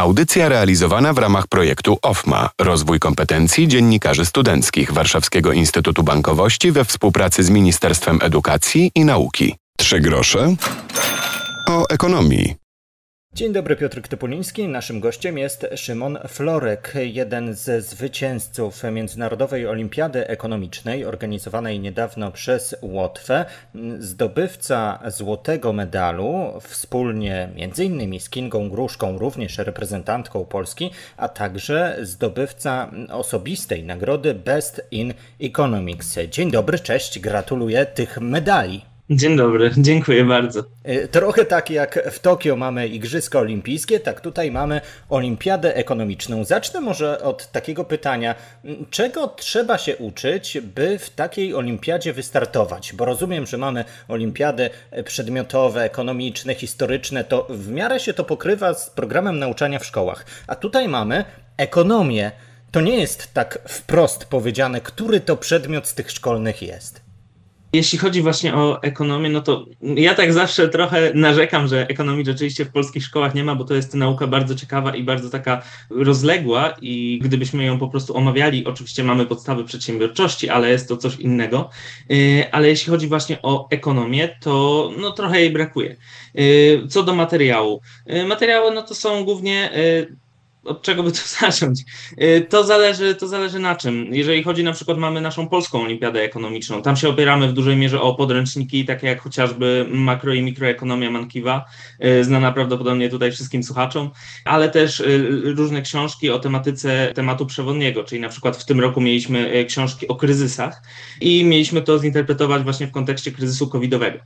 Audycja realizowana w ramach projektu OFMA Rozwój kompetencji dziennikarzy studenckich Warszawskiego Instytutu Bankowości we współpracy z Ministerstwem Edukacji i Nauki. Trzy grosze o ekonomii. Dzień dobry, Piotr Typuliński. Naszym gościem jest Szymon Florek, jeden ze zwycięzców Międzynarodowej Olimpiady Ekonomicznej organizowanej niedawno przez Łotwę, zdobywca złotego medalu wspólnie m.in. z Kingą Gruszką, również reprezentantką Polski, a także zdobywca osobistej nagrody Best in Economics. Dzień dobry, cześć, gratuluję tych medali. Dzień dobry, dziękuję bardzo. E, trochę tak jak w Tokio mamy Igrzyska Olimpijskie, tak tutaj mamy Olimpiadę Ekonomiczną. Zacznę może od takiego pytania. Czego trzeba się uczyć, by w takiej olimpiadzie wystartować? Bo rozumiem, że mamy olimpiady przedmiotowe, ekonomiczne, historyczne. To w miarę się to pokrywa z programem nauczania w szkołach. A tutaj mamy ekonomię. To nie jest tak wprost powiedziane, który to przedmiot z tych szkolnych jest. Jeśli chodzi właśnie o ekonomię, no to ja tak zawsze trochę narzekam, że ekonomii rzeczywiście w polskich szkołach nie ma, bo to jest nauka bardzo ciekawa i bardzo taka rozległa i gdybyśmy ją po prostu omawiali, oczywiście mamy podstawy przedsiębiorczości, ale jest to coś innego. Y, ale jeśli chodzi właśnie o ekonomię, to no trochę jej brakuje. Y, co do materiału. Y, materiały no to są głównie od czego by to zacząć? Y, to zależy, to zależy na czym. Jeżeli chodzi na przykład, mamy naszą polską olimpiadę ekonomiczną, tam się opieramy w dużej mierze o podręczniki, takie jak chociażby makro i mikroekonomia Mankiwa, y, znana prawdopodobnie tutaj wszystkim słuchaczom, ale też y, różne książki o tematyce tematu przewodniego, czyli na przykład w tym roku mieliśmy książki o kryzysach i mieliśmy to zinterpretować właśnie w kontekście kryzysu covidowego.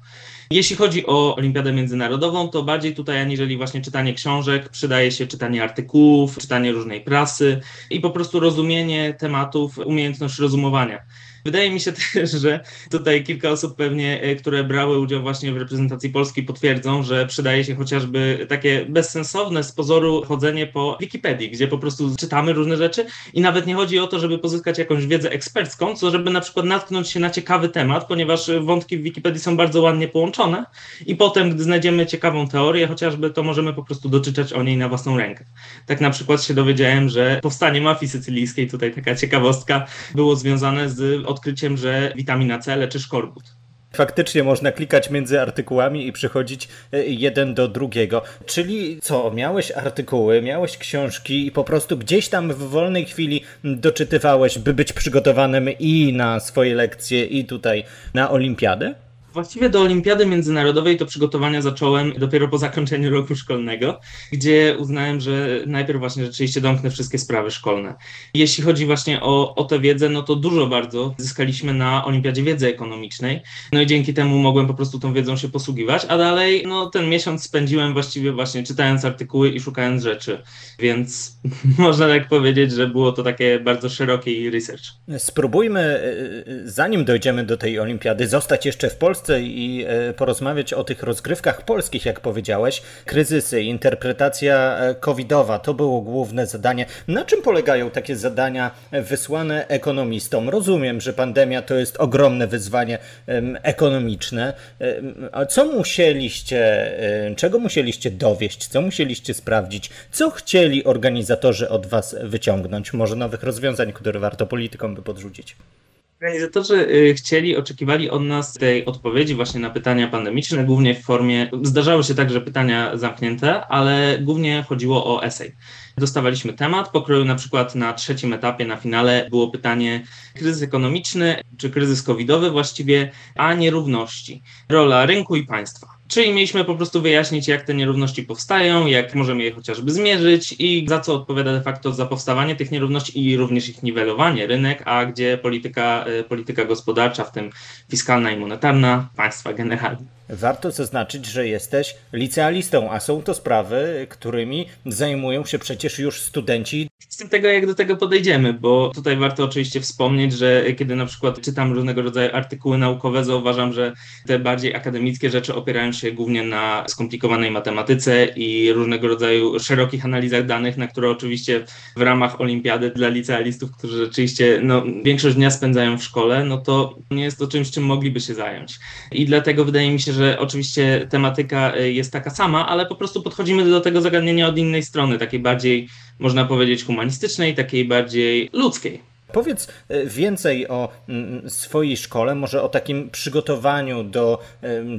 Jeśli chodzi o Olimpiadę Międzynarodową, to bardziej tutaj aniżeli właśnie czytanie książek, przydaje się czytanie artykułów, czytanie różnej prasy i po prostu rozumienie tematów, umiejętność rozumowania. Wydaje mi się też, że tutaj kilka osób pewnie, e, które brały udział właśnie w reprezentacji Polski potwierdzą, że przydaje się chociażby takie bezsensowne z pozoru chodzenie po Wikipedii, gdzie po prostu czytamy różne rzeczy i nawet nie chodzi o to, żeby pozyskać jakąś wiedzę ekspercką, co żeby na przykład natknąć się na ciekawy temat, ponieważ wątki w Wikipedii są bardzo ładnie połączone i potem, gdy znajdziemy ciekawą teorię chociażby, to możemy po prostu doczytać o niej na własną rękę. Tak na przykład się dowiedziałem, że powstanie mafii sycylijskiej, tutaj taka ciekawostka, było związane z odkryciem, że witamina C leczy szkorbut. Faktycznie można klikać między artykułami i przychodzić e, jeden do drugiego. Czyli co, miałeś artykuły, miałeś książki i po prostu gdzieś tam w wolnej chwili doczytywałeś, by być przygotowanym i na swoje lekcje, i tutaj na olimpiadę? Właściwie do Olimpiady Międzynarodowej to przygotowania zacząłem dopiero po zakończeniu roku szkolnego, gdzie uznałem, że najpierw właśnie rzeczywiście domknę wszystkie sprawy szkolne. Jeśli chodzi właśnie o, o tę wiedzę, no to dużo bardzo zyskaliśmy na Olimpiadzie Wiedzy Ekonomicznej, no i dzięki temu mogłem po prostu tą wiedzą się posługiwać, a dalej no ten miesiąc spędziłem właściwie właśnie czytając artykuły i szukając rzeczy, więc można tak powiedzieć, że było to takie bardzo szeroki research. Spróbujmy, e, e, zanim dojdziemy do tej Olimpiady, zostać jeszcze w Polsce, Polsce i e, porozmawiać o tych rozgrywkach polskich, jak powiedziałeś. Kryzysy, interpretacja e, covidowa to było główne zadanie. Na czym polegają takie zadania wysłane ekonomistom? Rozumiem, że pandemia to jest ogromne wyzwanie ekonomiczne. A co musieliście, e, czego musieliście dowieść, co musieliście sprawdzić, co chcieli organizatorzy od Was wyciągnąć? Może nowych rozwiązań, które warto politykom by podrzucić? Organizatorzy chcieli, oczekiwali od nas tej odpowiedzi właśnie na pytania pandemiczne, głównie w formie, zdarzały się także pytania zamknięte, ale głównie chodziło o esej. Dostawaliśmy temat, pokroju na przykład na trzecim etapie, na finale było pytanie kryzys ekonomiczny czy kryzys covidowy właściwie, a nierówności, rola rynku i państwa. Czyli mieliśmy po prostu wyjaśnić, jak te nierówności powstają, jak możemy je chociażby zmierzyć i za co odpowiada de facto za powstawanie tych nierówności i również ich niwelowanie rynek, a gdzie polityka, y, polityka gospodarcza, w tym fiskalna i monetarna, państwa generalnie. Warto zaznaczyć, że jesteś licealistą, a są to sprawy, którymi zajmują się przecież już studenci. Z tym tego, jak do tego podejdziemy, bo tutaj warto oczywiście wspomnieć, że kiedy na przykład czytam różnego rodzaju artykuły naukowe, zauważam, że te bardziej akademickie rzeczy opierają się głównie na skomplikowanej matematyce i różnego rodzaju szerokich analizach danych, na które oczywiście w ramach olimpiady dla licealistów, którzy rzeczywiście no, większość dnia spędzają w szkole, no to nie jest to czymś, czym mogliby się zająć. I dlatego wydaje mi się, że że oczywiście tematyka jest taka sama, ale po prostu podchodzimy do tego zagadnienia od innej strony, takiej bardziej, można powiedzieć, humanistycznej, takiej bardziej ludzkiej. Powiedz e, więcej o mm, swojej szkole, może o takim przygotowaniu do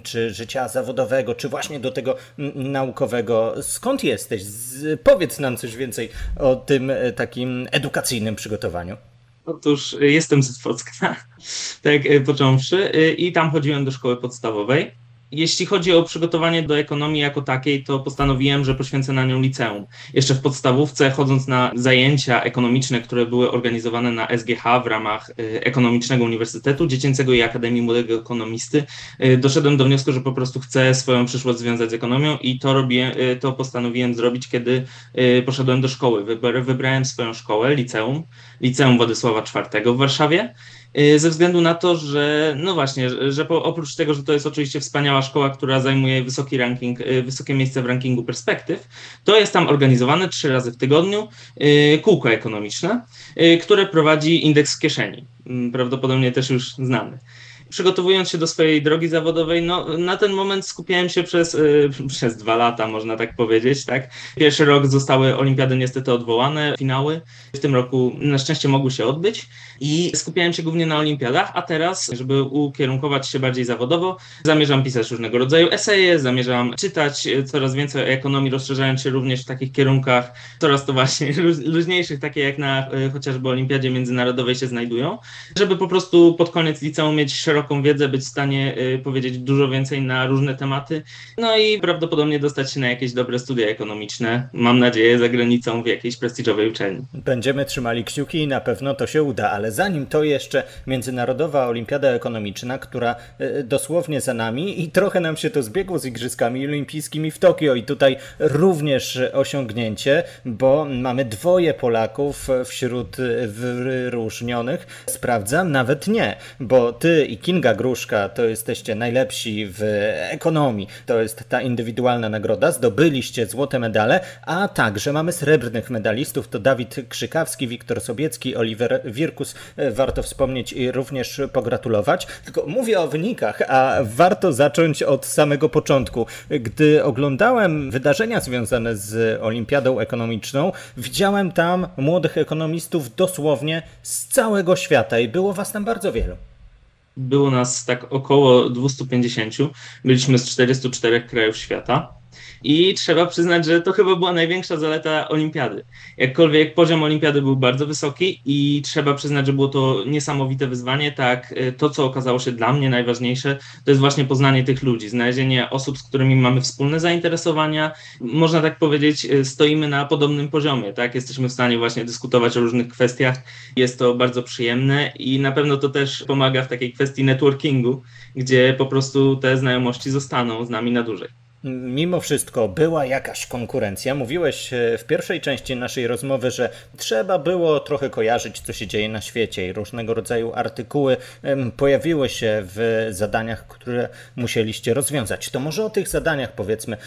czy życia zawodowego, czy właśnie do tego mm, naukowego. Skąd jesteś? Powiedz nam coś więcej o tym e, takim edukacyjnym przygotowaniu. Otóż e, jestem z Otwocka, tak począwszy, i tam chodziłem do szkoły podstawowej. Jeśli chodzi o przygotowanie do ekonomii jako takiej, to postanowiłem, że poświęcę na nią liceum. Jeszcze w podstawówce, chodząc na zajęcia ekonomiczne, które były organizowane na SGH w ramach y, Ekonomicznego Uniwersytetu Dziecięcego i Akademii Młodego Ekonomisty, y, doszedłem do wniosku, że po prostu chcę swoją przyszłość związać z ekonomią i to, robię, y, to postanowiłem zrobić, kiedy poszedłem do szkoły. Wybrałem swoją szkołę, liceum, liceum Władysława IV w Warszawie. Y, ze względu na to, że no właśnie, że, po, oprócz tego, że to jest oczywiście wspaniała szkoła, która zajmuje wysoki ranking, y, wysokie miejsce w rankingu perspektyw, to jest tam organizowane trzy razy w tygodniu y, kółko ekonomiczne, które prowadzi indeks kieszeni. Mm, prawdopodobnie też już znany przygotowując się do swojej drogi zawodowej, no, na ten moment skupiałem się przez, yy, przez dwa lata, można tak powiedzieć. Tak? Pierwszy rok zostały olimpiady niestety odwołane, finały. W tym roku na szczęście mogły się odbyć i skupiałem się głównie na olimpiadach, a teraz, żeby ukierunkować się bardziej zawodowo, zamierzam pisać różnego rodzaju eseje, zamierzam czytać coraz więcej o ekonomii, rozszerzając się również w takich kierunkach coraz to właśnie luźniejszych, takie jak na y, chociażby Olimpiadzie Międzynarodowej się znajdują, żeby po prostu pod koniec liceum mieć szeroką szeroką wiedzę, być w stanie y, powiedzieć dużo więcej na różne tematy, no i prawdopodobnie dostać się na jakieś dobre studia ekonomiczne, mam nadzieję, za granicą w jakiejś prestiżowej uczelni. Będziemy trzymali kciuki i na pewno to się uda, ale zanim to jeszcze Międzynarodowa Olimpiada Ekonomiczna, która y, dosłownie za nami i trochę nam się to zbiegło z Igrzyskami Olimpijskimi w Tokio i tutaj również osiągnięcie, bo mamy dwoje Polaków wśród wyróżnionych. Sprawdzam, nawet nie, bo ty i Kinga Gruszka to jesteście najlepsi w ekonomii. To jest ta indywidualna nagroda. Zdobyliście złote medale, a także mamy srebrnych medalistów. To Dawid Krzykawski, Wiktor Sobiecki, Oliver Wirkus. Warto wspomnieć i również pogratulować. Tylko mówię o wynikach, a warto zacząć od samego początku. Gdy oglądałem wydarzenia związane z Olimpiadą Ekonomiczną, widziałem tam młodych ekonomistów dosłownie z całego świata i było was tam bardzo wielu było nas tak około 250. Byliśmy z 44 krajów świata. I trzeba przyznać, że to chyba była największa zaleta olimpiady. Jakkolwiek poziom olimpiady był bardzo wysoki i trzeba przyznać, że było to niesamowite wyzwanie, tak y, to, co okazało się dla mnie najważniejsze, to jest właśnie poznanie tych ludzi, znalezienie osób, z którymi mamy wspólne zainteresowania. Można tak powiedzieć, y, stoimy na podobnym poziomie, tak? Jesteśmy w stanie właśnie dyskutować o różnych kwestiach. Jest to bardzo przyjemne i na pewno to też pomaga w takiej kwestii networkingu, gdzie po prostu te znajomości zostaną z nami na dłużej. Mimo wszystko była jakaś konkurencja. Mówiłeś e, w pierwszej części naszej rozmowy, że trzeba było trochę kojarzyć, co się dzieje na świecie i różnego rodzaju artykuły pojawiły się w zadaniach, które musieliście rozwiązać. To może o tych zadaniach powiedzmy,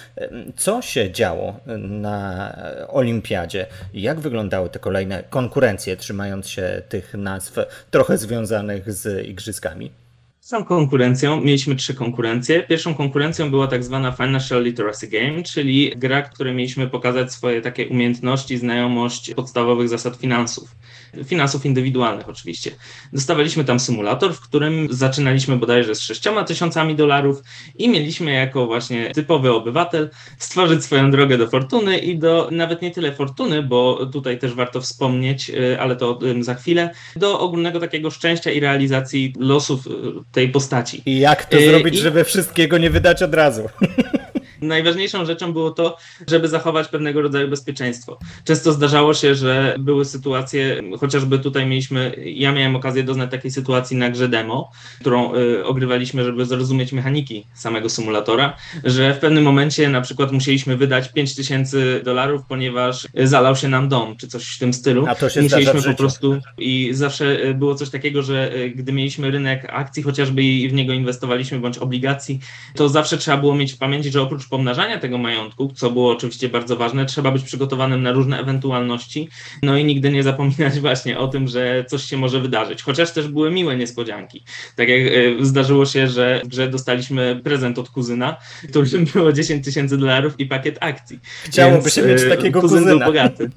co się działo na Olimpiadzie? Jak wyglądały te kolejne konkurencje, trzymając się tych nazw trochę związanych z igrzyskami? Są konkurencją, mieliśmy trzy konkurencje. Pierwszą konkurencją była tak zwana Financial Literacy Game, czyli gra, w której mieliśmy pokazać swoje takie umiejętności, znajomość podstawowych zasad finansów finansów indywidualnych oczywiście. Dostawaliśmy tam symulator, w którym zaczynaliśmy bodajże z 6 tysiącami dolarów i mieliśmy jako właśnie typowy obywatel stworzyć swoją drogę do fortuny i do nawet nie tyle fortuny, bo tutaj też warto wspomnieć, y, ale to za chwilę, do ogólnego takiego szczęścia i realizacji losów y, tej postaci. I jak to y, zrobić, I... żeby wszystkiego nie wydać od razu? najważniejszą rzeczą było to, żeby zachować pewnego rodzaju bezpieczeństwo. Często zdarzało się, że były sytuacje, chociażby tutaj mieliśmy, ja miałem okazję doznać takiej sytuacji na grze demo, którą y, ogrywaliśmy, żeby zrozumieć mechaniki samego symulatora, że w pewnym momencie na przykład musieliśmy wydać 5000 dolarów, ponieważ zalał się nam dom, czy coś w tym stylu. A to się Musieliśmy po prostu i zawsze y, było coś takiego, że y, gdy mieliśmy rynek akcji chociażby i w niego inwestowaliśmy bądź obligacji, to zawsze trzeba było mieć w pamięci, że oprócz pomnażania tego majątku, co było oczywiście bardzo ważne, trzeba być przygotowanym na różne ewentualności, no i nigdy nie zapominać właśnie o tym, że coś się może wydarzyć. Chociaż też były miłe niespodzianki. Tak jak e, zdarzyło się, że w grze dostaliśmy prezent od kuzyna, którym było 10 tysięcy dolarów i pakiet akcji. Chciałoby Więc, się mieć e, takiego kuzyn kuzyna. Był bogaty.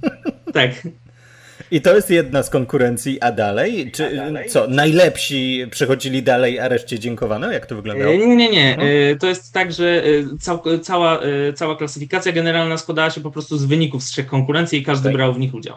Tak. I to jest jedna z konkurencji, a dalej? Czy a dalej? co, najlepsi przechodzili dalej, a reszcie dziękowano? Jak to wyglądało? Nie, nie, nie. No. To jest tak, że e, cała, cała klasyfikacja generalna składała się po prostu z wyników z trzech konkurencji i każdy tak. brał w nich udział.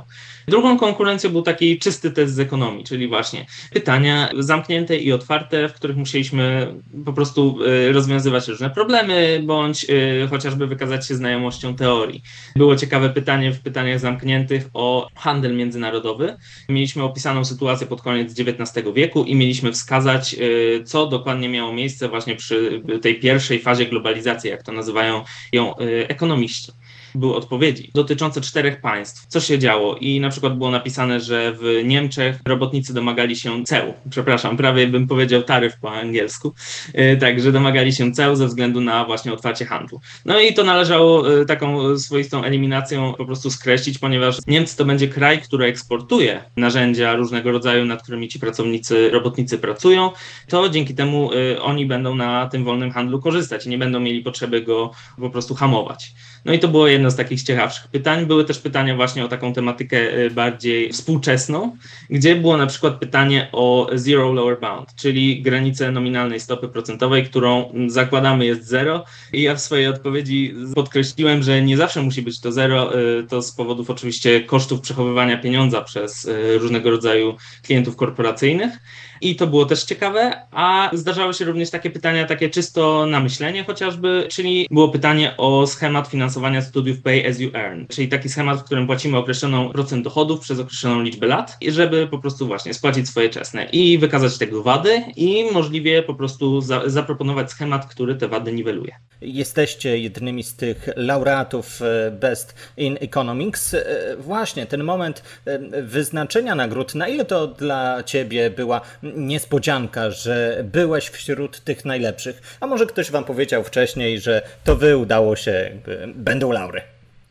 Drugą konkurencją był taki czysty test z ekonomii, czyli właśnie pytania zamknięte i otwarte, w których musieliśmy po prostu rozwiązywać różne problemy, bądź chociażby wykazać się znajomością teorii. Było ciekawe pytanie w pytaniach zamkniętych o handel między międzynarodowy. Mieliśmy opisaną sytuację pod koniec XIX wieku i mieliśmy wskazać, y, co dokładnie miało miejsce właśnie przy tej pierwszej fazie globalizacji, jak to nazywają ją y, ekonomiści były odpowiedzi dotyczące czterech państw. Co się działo? I na przykład było napisane, że w Niemczech robotnicy domagali się ceł. Przepraszam, prawie bym powiedział taryf po angielsku. E, także domagali się ceł ze względu na właśnie otwarcie handlu. No i to należało e, taką swoistą eliminacją po prostu skreślić, ponieważ Niemcy to będzie kraj, który eksportuje narzędzia różnego rodzaju, nad którymi ci pracownicy, robotnicy pracują. To dzięki temu e, oni będą na tym wolnym handlu korzystać i nie będą mieli potrzeby go po prostu hamować. No i to było jedno z takich ciekawszych pytań. Były też pytania właśnie o taką tematykę y, bardziej współczesną, gdzie było na przykład pytanie o zero lower bound, czyli granicę nominalnej stopy procentowej, którą zakładamy jest zero. I ja w swojej odpowiedzi podkreśliłem, że nie zawsze musi być to zero, y, to z powodów oczywiście kosztów przechowywania pieniądza przez y, różnego rodzaju klientów korporacyjnych. I to było też ciekawe, a zdarzały się również takie pytania, takie czysto na myślenie chociażby, czyli było pytanie o schemat finansowania studiów Pay as you earn, czyli taki schemat, w którym płacimy określoną procent dochodów przez określoną liczbę lat, żeby po prostu właśnie spłacić swoje czesne i wykazać tego wady i możliwie po prostu za, zaproponować schemat, który te wady niweluje. Jesteście jednymi z tych laureatów e, Best in Economics. E, właśnie ten moment e, wyznaczenia nagród, na ile to dla Ciebie była niespodzianka, że byłeś wśród tych najlepszych? A może ktoś Wam powiedział wcześniej, że to Wy udało się, będą laury?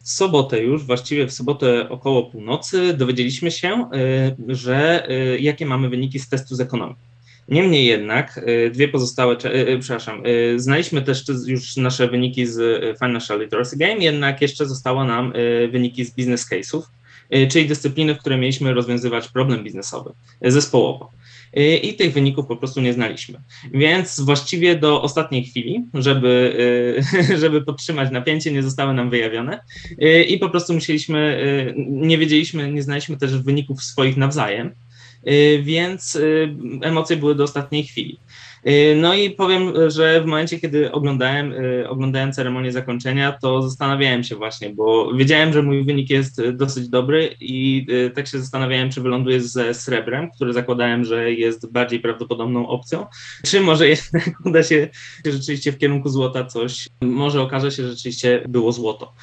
Sobotę już, właściwie w sobotę około północy, dowiedzieliśmy się, że jakie mamy wyniki z testu z ekonomii. Niemniej jednak y, dwie pozostałe, y, y, przepraszam, znaliśmy też już nasze wyniki z Financial Literacy Game, jednak jeszcze zostało nam wyniki z business case'ów, czyli dyscypliny, w której mieliśmy rozwiązywać problem biznesowy zespołowo. I tych wyników po prostu nie znaliśmy. Więc właściwie do ostatniej chwili, żeby, żeby podtrzymać napięcie, nie zostały nam wyjawione i po prostu musieliśmy, nie wiedzieliśmy, nie znaliśmy też wyników swoich nawzajem. Y, więc y, emocje były do ostatniej chwili. Y, no i powiem, że w momencie, kiedy oglądałem, oglądałem ceremonię zakończenia, to zastanawiałem się właśnie, bo wiedziałem, że mój wynik jest dosyć dobry i tak się zastanawiałem, czy wyląduję ze srebrem, który zakładałem, że jest bardziej prawdopodobną opcją, czy może jednak uda się rzeczywiście w kierunku złota coś, może okaże się, że rzeczywiście było złoto.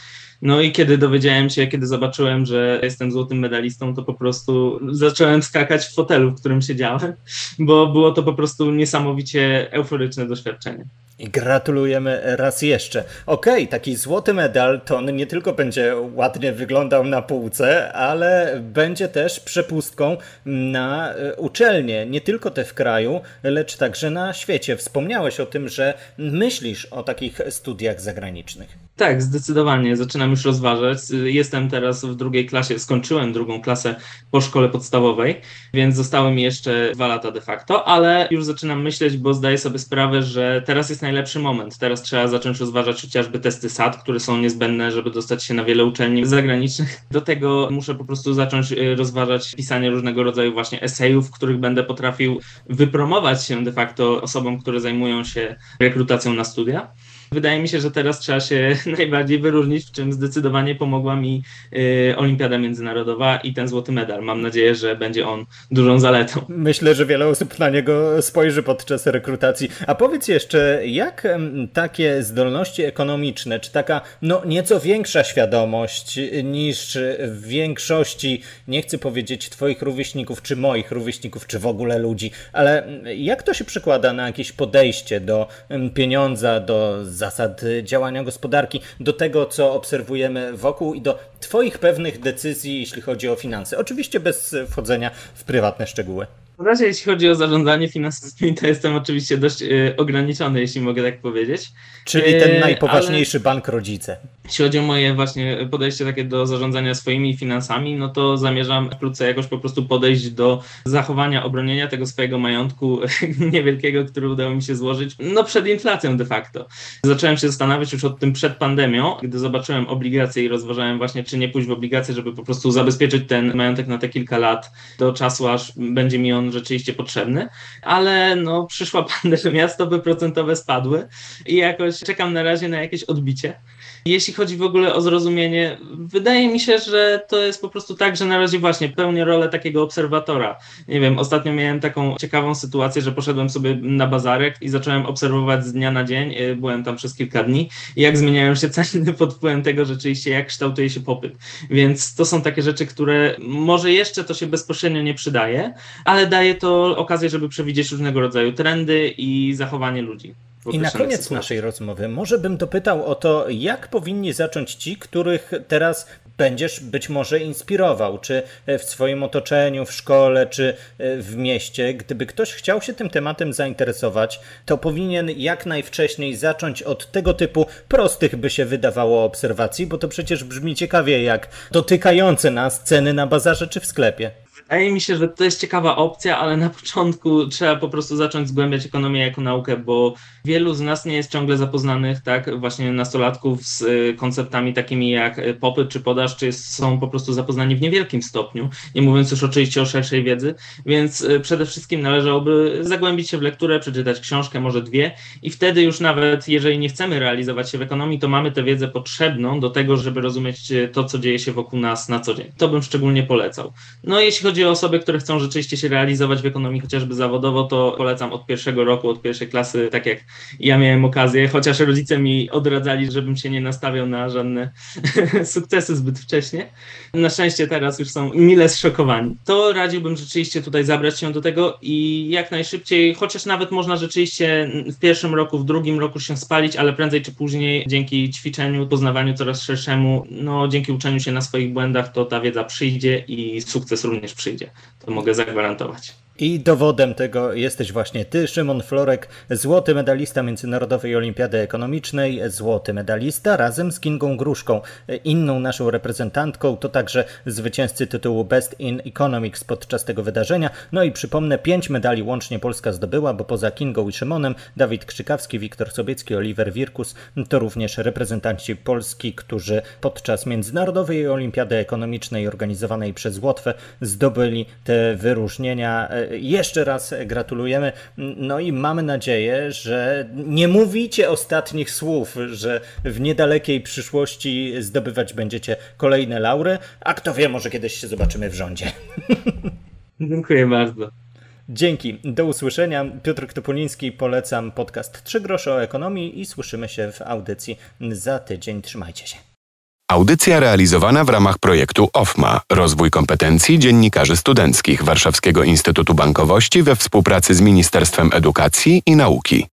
No i kiedy dowiedziałem się, kiedy zobaczyłem, że jestem złotym medalistą, to po prostu zacząłem skakać w fotelu, w którym siedziałem, bo było to po prostu niesamowicie euforyczne doświadczenie. I gratulujemy raz jeszcze. Okej, okay, taki złoty medal to on nie tylko będzie ładnie wyglądał na półce, ale będzie też przepustką na e, uczelnie, nie tylko te w kraju, lecz także na świecie. Wspomniałeś o tym, że myślisz o takich studiach zagranicznych. Tak, zdecydowanie. Zaczynam już rozważać. Jestem teraz w drugiej klasie, skończyłem drugą klasę po szkole podstawowej, więc zostały mi jeszcze dwa lata de facto, ale już zaczynam myśleć, bo zdaję sobie sprawę, że teraz jest najlepszy moment. Teraz trzeba zacząć rozważać chociażby testy SAT, które są niezbędne, żeby dostać się na wiele uczelni zagranicznych. Do tego muszę po prostu zacząć y, rozważać pisanie różnego rodzaju właśnie esejów, w których będę potrafił wypromować się de facto osobom, które zajmują się rekrutacją na studia. Wydaje mi się, że teraz trzeba się najbardziej wyróżnić, w czym zdecydowanie pomogła mi y, Olimpiada Międzynarodowa i ten złoty medal. Mam nadzieję, że będzie on dużą zaletą. Myślę, że wiele osób na niego spojrzy podczas rekrutacji. A powiedz jeszcze, jak takie zdolności ekonomiczne, czy taka no nieco większa świadomość niż w większości, nie chcę powiedzieć twoich rówieśników, czy moich rówieśników, czy w ogóle ludzi, ale jak to się przekłada na jakieś podejście do pieniądza, do zasad działania gospodarki, do tego, co obserwujemy wokół i do Twoich pewnych decyzji, jeśli chodzi o finanse. Oczywiście bez wchodzenia w prywatne szczegóły. W razie jeśli chodzi o zarządzanie finansami, to jestem oczywiście dość y, ograniczony, jeśli mogę tak powiedzieć. Czyli ten e, najpoważniejszy ale bank rodzice. Jeśli chodzi o moje właśnie podejście takie do zarządzania swoimi finansami, no to zamierzam wkrótce jakoś po prostu podejść do zachowania, obronienia tego swojego majątku niewielkiego, który udało mi się złożyć, no przed inflacją de facto. Zacząłem się zastanawiać już od tym przed pandemią, gdy zobaczyłem obligacje i rozważałem właśnie, czy nie pójść w obligacje, żeby po prostu zabezpieczyć ten majątek na te kilka lat do czasu, aż będzie mi on rzeczywiście potrzebny, ale no przyszła pandemia, stopy procentowe spadły i jakoś czekam na razie na jakieś odbicie. Jeśli chodzi w ogóle o zrozumienie, wydaje mi się, że to jest po prostu tak, że na razie właśnie pełnię rolę takiego obserwatora. Nie wiem, ostatnio miałem taką ciekawą sytuację, że poszedłem sobie na bazarek i zacząłem obserwować z dnia na dzień, y, byłem tam przez kilka dni, jak zmieniają się ceny pod wpływem tego rzeczywiście, jak kształtuje się popyt. Więc to są takie rzeczy, które może jeszcze to się bezpośrednio nie przydaje, ale daje to okazję, żeby przewidzieć różnego rodzaju trendy i zachowanie ludzi. I na koniec sytuacji. naszej rozmowy może bym dopytał o to, jak powinni zacząć ci, których teraz będziesz być może inspirował, czy w swoim otoczeniu, w szkole, czy w mieście. Gdyby ktoś chciał się tym tematem zainteresować, to powinien jak najwcześniej zacząć od tego typu prostych, by się wydawało, obserwacji, bo to przecież brzmi ciekawie jak dotykające nas ceny na bazarze czy w sklepie. Wydaje mi się, że to jest ciekawa opcja, ale na początku trzeba po prostu zacząć zgłębiać ekonomię jako naukę, bo wielu z nas nie jest ciągle zapoznanych, tak, właśnie nastolatków z y, konceptami takimi jak y, popyt czy podaż, czy są po prostu zapoznani w niewielkim stopniu, nie mówiąc już oczywiście o szerszej wiedzy, więc y, przede wszystkim należałoby zagłębić się w lekturę, przeczytać książkę, może dwie i wtedy już nawet, jeżeli nie chcemy realizować się w ekonomii, to mamy tę wiedzę potrzebną do tego, żeby rozumieć to, co dzieje się wokół nas na co dzień. To bym szczególnie polecał. No jeśli chodzi o osoby, które chcą rzeczywiście się realizować w ekonomii chociażby zawodowo, to polecam od pierwszego roku, od pierwszej klasy, tak jak ja miałem okazję, chociaż rodzice mi odradzali, żebym się nie nastawiał na żadne sukcesy zbyt wcześnie. Na szczęście teraz już są mile zszokowani. To radziłbym rzeczywiście tutaj zabrać się do tego i jak najszybciej, chociaż nawet można rzeczywiście w pierwszym roku, w drugim roku się spalić, ale prędzej czy później dzięki ćwiczeniu, poznawaniu coraz szerszemu, no dzięki uczeniu się na swoich błędach, to ta wiedza przyjdzie i sukces również przyjdzie. To mogę zagwarantować. I dowodem tego jesteś właśnie ty, Szymon Florek, złoty medalista Międzynarodowej Olimpiady Ekonomicznej, złoty medalista razem z Kingą Gruszką, inną naszą reprezentantką, to także zwycięzcy tytułu Best in Economics podczas tego wydarzenia. No i przypomnę, pięć medali łącznie Polska zdobyła, bo poza Kingą i Szymonem, Dawid Krzykawski, Wiktor Sobiecki, Oliver Wirkus, to również reprezentanci Polski, którzy podczas Międzynarodowej Olimpiady Ekonomicznej organizowanej przez Łotwę zdobyli te wyróżnienia jeszcze raz gratulujemy. No i mamy nadzieję, że nie mówicie ostatnich słów, że w niedalekiej przyszłości zdobywać będziecie kolejne laury, a kto wie, może kiedyś się zobaczymy w rządzie. Dziękuję bardzo. Dzięki. Do usłyszenia. Piotr Topoliński, polecam podcast Trzy grosze o ekonomii i słyszymy się w audycji za tydzień. Trzymajcie się. Audycja realizowana w ramach projektu OFMA Rozwój kompetencji dziennikarzy studenckich Warszawskiego Instytutu Bankowości we współpracy z Ministerstwem Edukacji i Nauki.